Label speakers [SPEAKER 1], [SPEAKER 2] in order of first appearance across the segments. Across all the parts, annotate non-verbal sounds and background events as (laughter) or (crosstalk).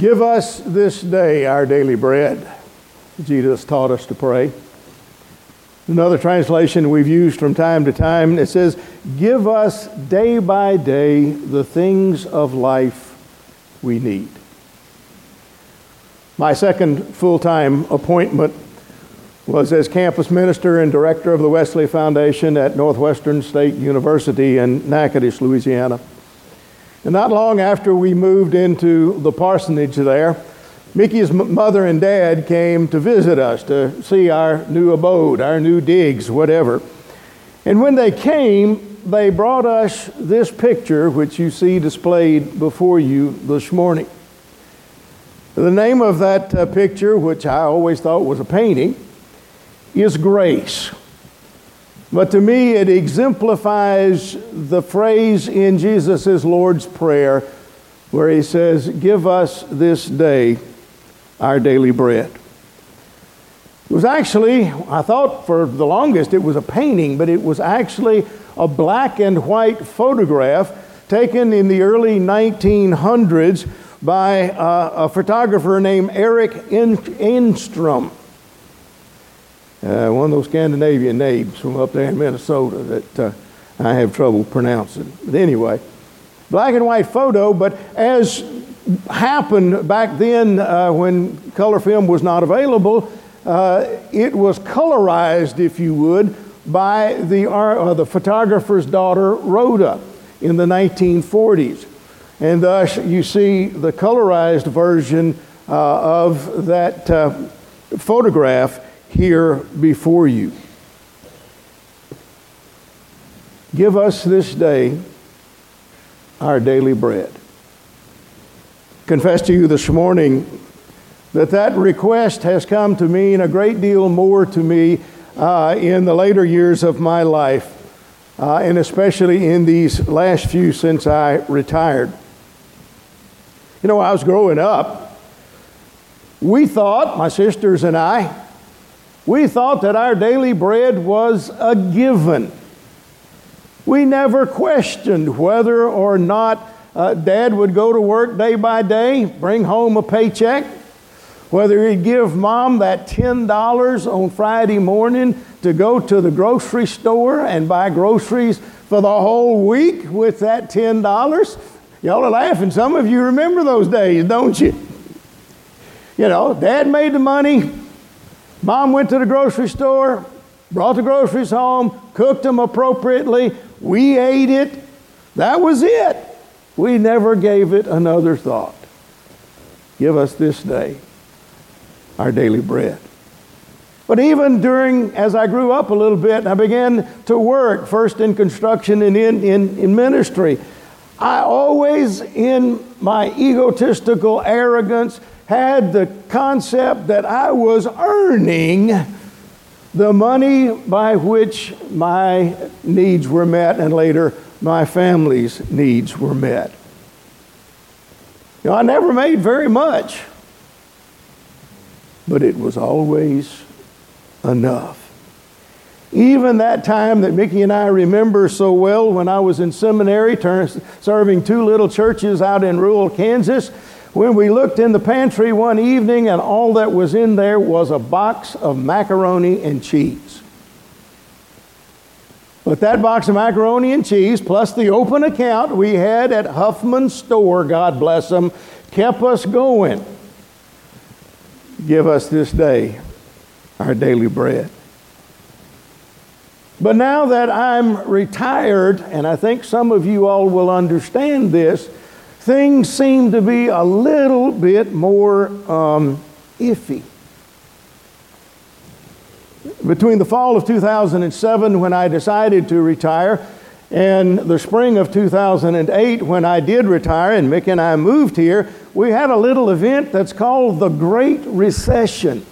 [SPEAKER 1] Give us this day our daily bread. Jesus taught us to pray. Another translation we've used from time to time, it says, Give us day by day the things of life we need. My second full time appointment was as campus minister and director of the Wesley Foundation at Northwestern State University in Natchitoches, Louisiana. And not long after we moved into the parsonage there, Mickey's mother and dad came to visit us to see our new abode, our new digs, whatever. And when they came, they brought us this picture, which you see displayed before you this morning. The name of that uh, picture, which I always thought was a painting, is Grace. But to me, it exemplifies the phrase in Jesus' Lord's Prayer where he says, Give us this day our daily bread. It was actually, I thought for the longest it was a painting, but it was actually a black and white photograph taken in the early 1900s by uh, a photographer named Eric Enstrom uh, one of those Scandinavian names from up there in Minnesota that uh, I have trouble pronouncing. But anyway, black and white photo, but as happened back then uh, when color film was not available, uh, it was colorized, if you would, by the, uh, the photographer's daughter, Rhoda, in the 1940s. And thus you see the colorized version uh, of that photograph here before you. Give us this day our daily bread. Confess to you this morning that that request has come to mean a great deal more to me uh, in the later years of my life, uh, and especially in these last few since I retired. You know, I was growing up, we thought, my sisters and I, we thought that our daily bread was a given. We never questioned whether or not uh, dad would go to work day by day, bring home a paycheck, whether he'd give mom that $10 on Friday morning to go to the grocery store and buy groceries for the whole week with that $10. Y'all are laughing. Some of you remember those days, don't you? You know, dad made the money, Mom went to the grocery store, brought the groceries home, cooked them appropriately. We ate it. That was it. We never gave it another thought. Give us this day our daily bread. But even during, as I grew up a little bit, I began to work, first in construction and in, in, in ministry. I always, in my egotistical arrogance, had the concept that I was earning the money by which my needs were met and later my family's needs were met. You know, I never made very much, but it was always enough. Even that time that Mickey and I remember so well when I was in seminary, serving two little churches out in rural Kansas, when we looked in the pantry one evening and all that was in there was a box of macaroni and cheese. But that box of macaroni and cheese, plus the open account we had at Huffman's store, God bless them, kept us going. Give us this day our daily bread. But now that I'm retired, and I think some of you all will understand this, things seem to be a little bit more um, iffy. Between the fall of 2007, when I decided to retire, and the spring of 2008, when I did retire and Mick and I moved here, we had a little event that's called the Great Recession.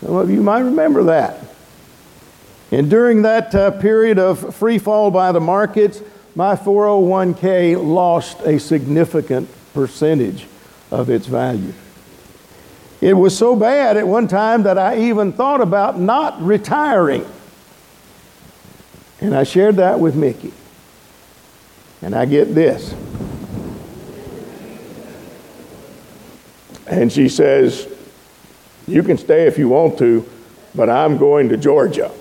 [SPEAKER 1] Some of you might remember that. And during that uh, period of free fall by the markets, my 401k lost a significant percentage of its value. It was so bad at one time that I even thought about not retiring. And I shared that with Mickey. And I get this. And she says, You can stay if you want to, but I'm going to Georgia.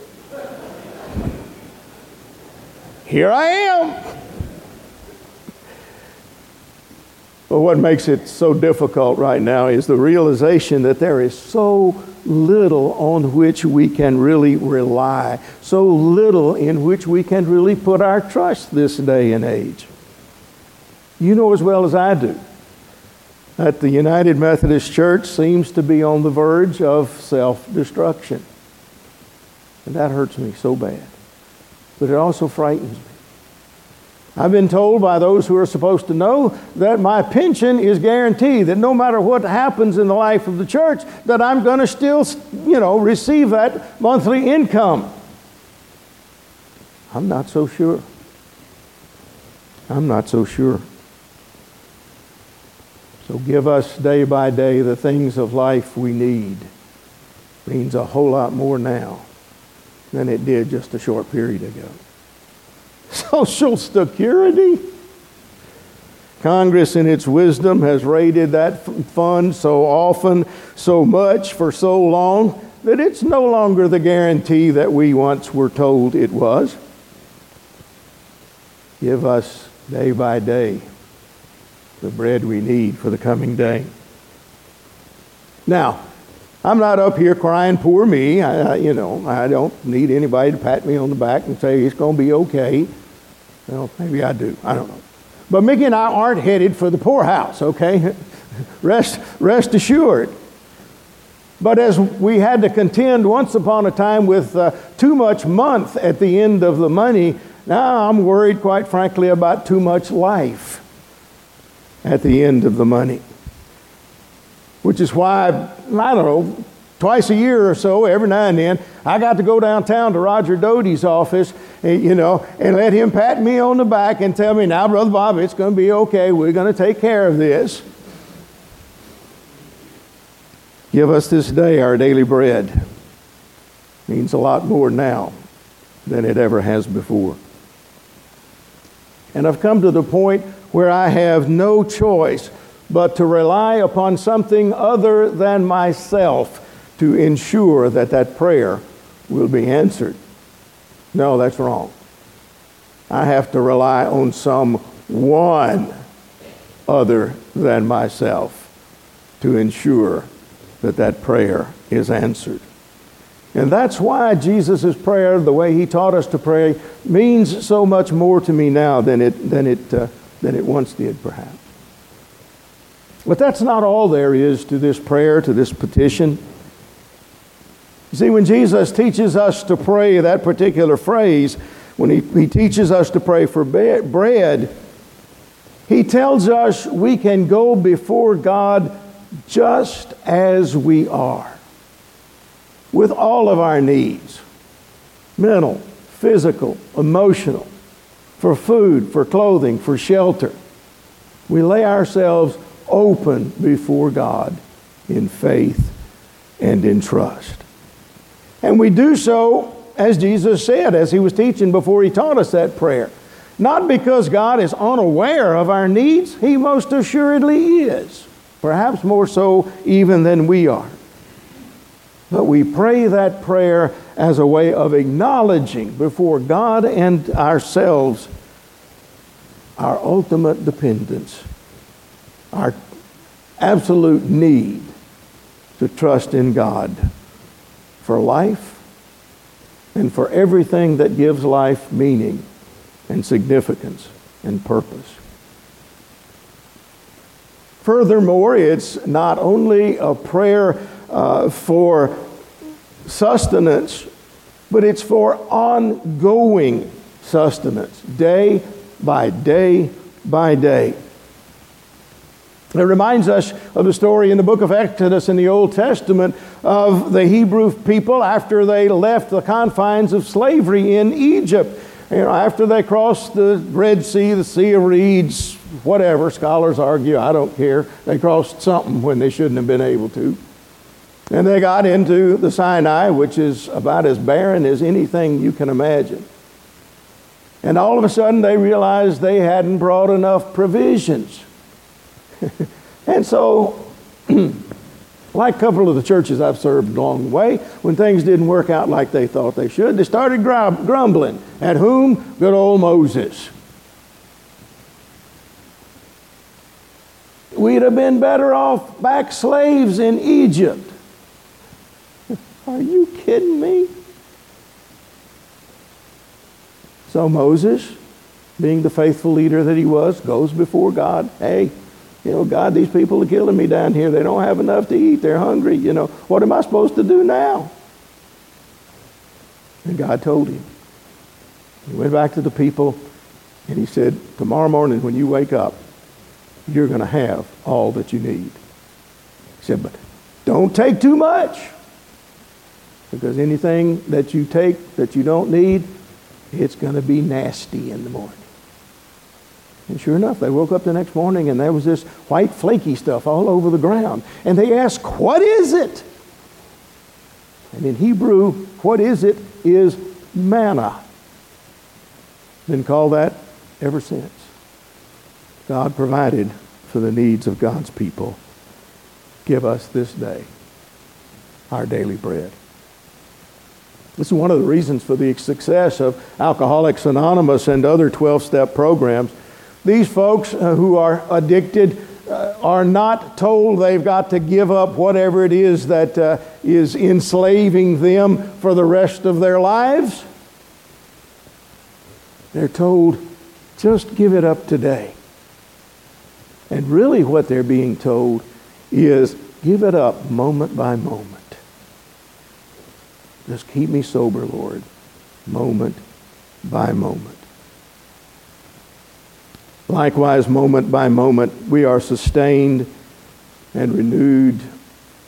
[SPEAKER 1] Here I am. But what makes it so difficult right now is the realization that there is so little on which we can really rely, so little in which we can really put our trust this day and age. You know as well as I do that the United Methodist Church seems to be on the verge of self destruction. And that hurts me so bad. But it also frightens me. I've been told by those who are supposed to know that my pension is guaranteed, that no matter what happens in the life of the church, that I'm going to still, you know, receive that monthly income. I'm not so sure. I'm not so sure. So give us day by day the things of life we need. Means a whole lot more now than it did just a short period ago. (laughs) Social Security. Congress, in its wisdom, has raided that fund so often, so much, for so long, that it's no longer the guarantee that we once were told it was. Give us day by day the bread we need for the coming day. Now, I'm not up here crying, poor me. I, you know, I don't need anybody to pat me on the back and say it's going to be okay. Well, maybe I do. I don't know. But Mickey and I aren't headed for the poorhouse, okay? (laughs) rest, rest assured. But as we had to contend once upon a time with uh, too much month at the end of the money, now I'm worried, quite frankly, about too much life at the end of the money. Which is why, I don't know, twice a year or so, every now and then, I got to go downtown to Roger Doty's office, eh, you know, and let him pat me on the back and tell me, now, Brother Bob, it's going to be okay. We're going to take care of this. Give us this day our daily bread. Means a lot more now than it ever has before. And I've come to the point where I have no choice but to rely upon something other than myself to ensure that that prayer will be answered. No, that's wrong. I have to rely on someone other than myself to ensure that that prayer is answered. And that's why Jesus' prayer, the way he taught us to pray, means so much more to me now than it, than it, uh, than it once did, perhaps. But that's not all there is to this prayer, to this petition. You see, when Jesus teaches us to pray that particular phrase, when he, he teaches us to pray for bread, he tells us we can go before God just as we are, with all of our needs mental, physical, emotional, for food, for clothing, for shelter. We lay ourselves open before God in faith and in trust. And we do so, as Jesus said, as he was teaching before he taught us that prayer. Not because God is unaware of our needs, he most assuredly is, perhaps more so even than we are. But we pray that prayer as a way of acknowledging before God and ourselves our ultimate dependence, our absolute need to trust in God for life and for everything that gives life meaning and significance and purpose. Furthermore, it's not only a prayer uh, for sustenance, but it's for ongoing sustenance, day by day by day. It reminds us of the story in the book of Exodus in the Old Testament of the Hebrew people after they left the confines of slavery in Egypt. You know, after they crossed the Red Sea, the Sea of Reeds, whatever, scholars argue, I don't care. They crossed something when they shouldn't have been able to. And they got into the Sinai, which is about as barren as anything you can imagine. And all of a sudden they realized they hadn't brought enough provisions. (laughs) and so (clears throat) like a couple of the churches I've served along the way, when things didn't work out like they thought they should, they started grumbling. At whom? Good old Moses. We'd have been better off back slaves in Egypt. (laughs) Are you kidding me? So Moses, being the faithful leader that he was, goes before God. Hey, you know, God, these people are killing me down here. They don't have enough to eat. They're hungry. You know, what am I supposed to do now? And God told him. He went back to the people and he said, Tomorrow morning when you wake up, you're going to have all that you need. He said, But don't take too much. Because anything that you take that you don't need, it's going to be nasty in the morning. And sure enough, they woke up the next morning and there was this white flaky stuff all over the ground. And they asked, What is it? And in Hebrew, what is it is manna. Been called that ever since. God provided for the needs of God's people. Give us this day our daily bread. This is one of the reasons for the success of Alcoholics Anonymous and other 12 step programs. These folks uh, who are addicted uh, are not told they've got to give up whatever it is that uh, is enslaving them for the rest of their lives. They're told, just give it up today. And really, what they're being told is give it up moment by moment. Just keep me sober, Lord, moment by moment. Likewise, moment by moment, we are sustained and renewed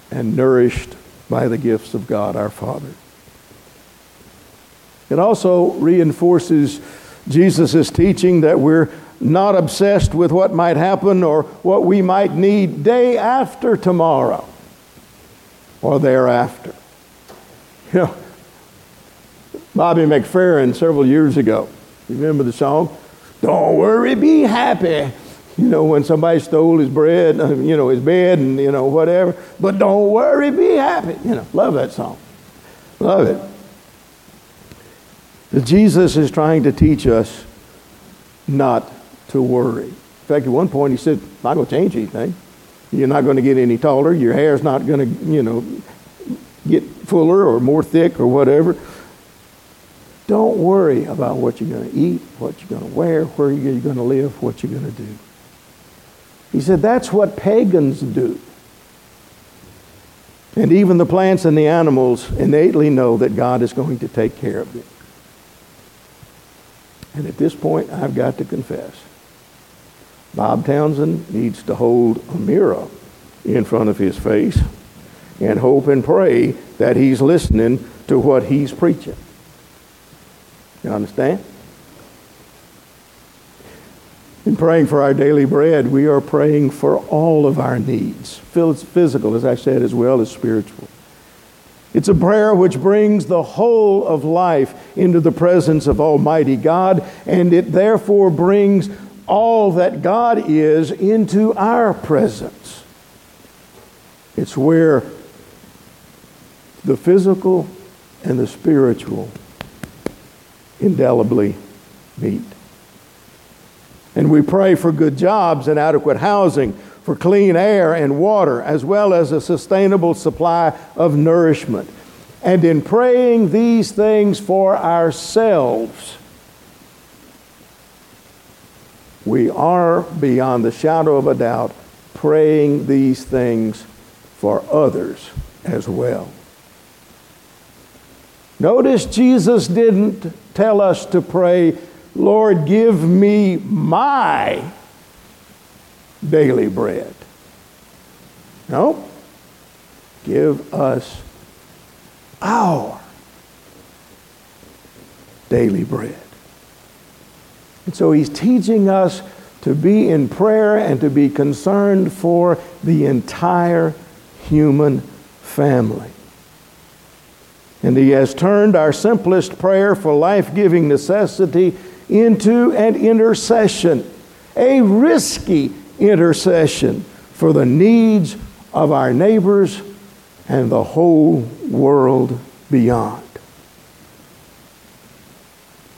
[SPEAKER 1] and nourished by the gifts of God our Father. It also reinforces Jesus' teaching that we're not obsessed with what might happen or what we might need day after tomorrow or thereafter. You (laughs) know, Bobby McFerrin several years ago, you remember the song? Don't worry, be happy. You know, when somebody stole his bread, (laughs) you know, his bed and, you know, whatever. But don't worry, be happy. You know, love that song. Love it. Jesus is trying to teach us not to worry. In fact, at one point he said, I'm not going to change anything. You're not going to get any taller. Your hair's not going to, you know, get fuller or more thick or whatever. Don't worry about what you're going to eat, what you're going to wear, where you're going to live, what you're going to do. He said that's what pagans do. And even the plants and the animals innately know that God is going to take care of them. And at this point, I've got to confess Bob Townsend needs to hold a mirror in front of his face and hope and pray that he's listening to what he's preaching. You understand? In praying for our daily bread, we are praying for all of our needs, physical, as I said, as well as spiritual. It's a prayer which brings the whole of life into the presence of Almighty God, and it therefore brings all that God is into our presence. It's where the physical and the spiritual indelibly meet. And we pray for good jobs and adequate housing, for clean air and water, as well as a sustainable supply of nourishment. And in praying these things for ourselves, we are, beyond the shadow of a doubt, praying these things for others as well. Notice Jesus didn't tell us to pray, Lord, give me my daily bread. No. Give us our daily bread. And so he's teaching us to be in prayer and to be concerned for the entire human family. And He has turned our simplest prayer for life giving necessity into an intercession, a risky intercession for the needs of our neighbors and the whole world beyond.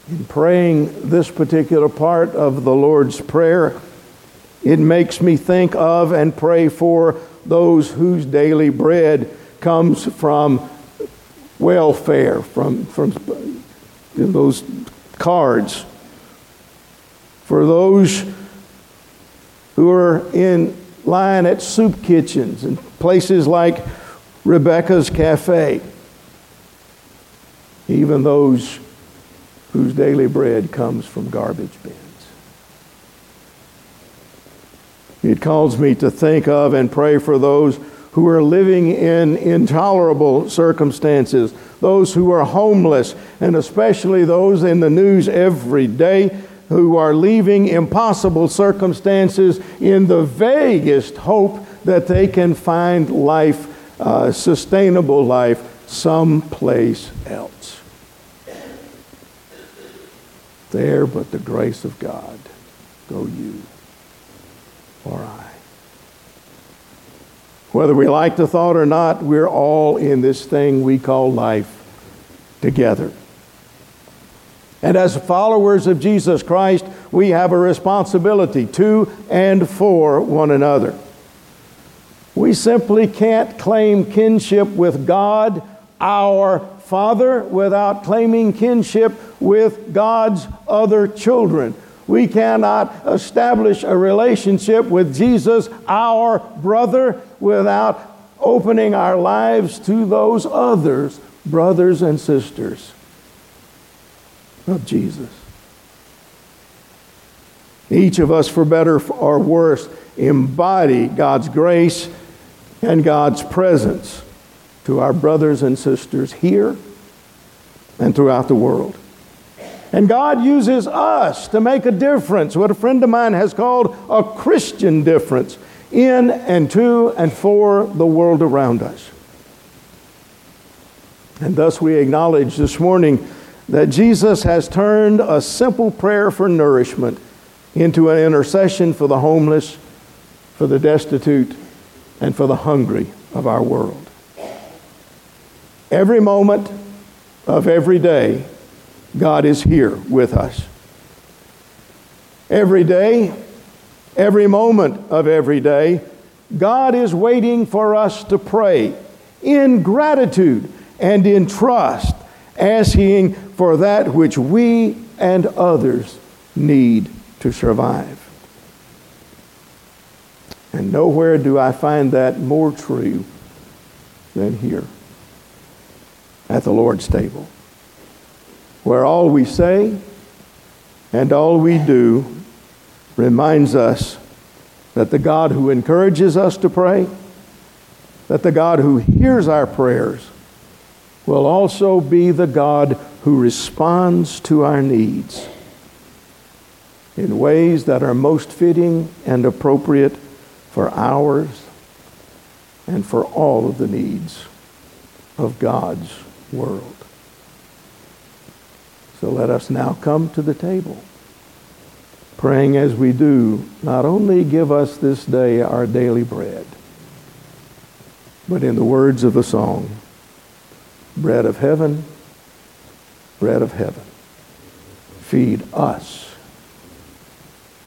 [SPEAKER 1] In praying this particular part of the Lord's Prayer, it makes me think of and pray for those whose daily bread comes from welfare, from, from those cards. For those who are in line at soup kitchens and places like Rebecca's Cafe, even those whose daily bread comes from garbage bins. It calls me to think of and pray for those who are living in intolerable circumstances, those who are homeless, and especially those in the news every day who are leaving impossible circumstances in the vaguest hope that they can find life, uh, sustainable life, someplace else. There, but the grace of God, go you or I. Whether we like the thought or not, we're all in this thing we call life together. And as followers of Jesus Christ, we have a responsibility to and for one another. We simply can't claim kinship with God, our Father, without claiming kinship with God's other children. We cannot establish a relationship with Jesus, our brother, without opening our lives to those others, brothers and sisters of Jesus. Each of us, for better or worse, embody God's grace and God's presence to our brothers and sisters here and throughout the world. And God uses us to make a difference, what a friend of mine has called a Christian difference, in and to and for the world around us. And thus we acknowledge this morning that Jesus has turned a simple prayer for nourishment into an intercession for the homeless, for the destitute, and for the hungry of our world. Every moment of every day, God is here with us. Every day, every moment of every day, God is waiting for us to pray in gratitude and in trust, asking for that which we and others need to survive. And nowhere do I find that more true than here at the Lord's table where all we say and all we do reminds us that the God who encourages us to pray, that the God who hears our prayers, will also be the God who responds to our needs in ways that are most fitting and appropriate for ours and for all of the needs of God's world. So let us now come to the table, praying as we do, not only give us this day our daily bread, but in the words of the song, bread of heaven, bread of heaven, feed us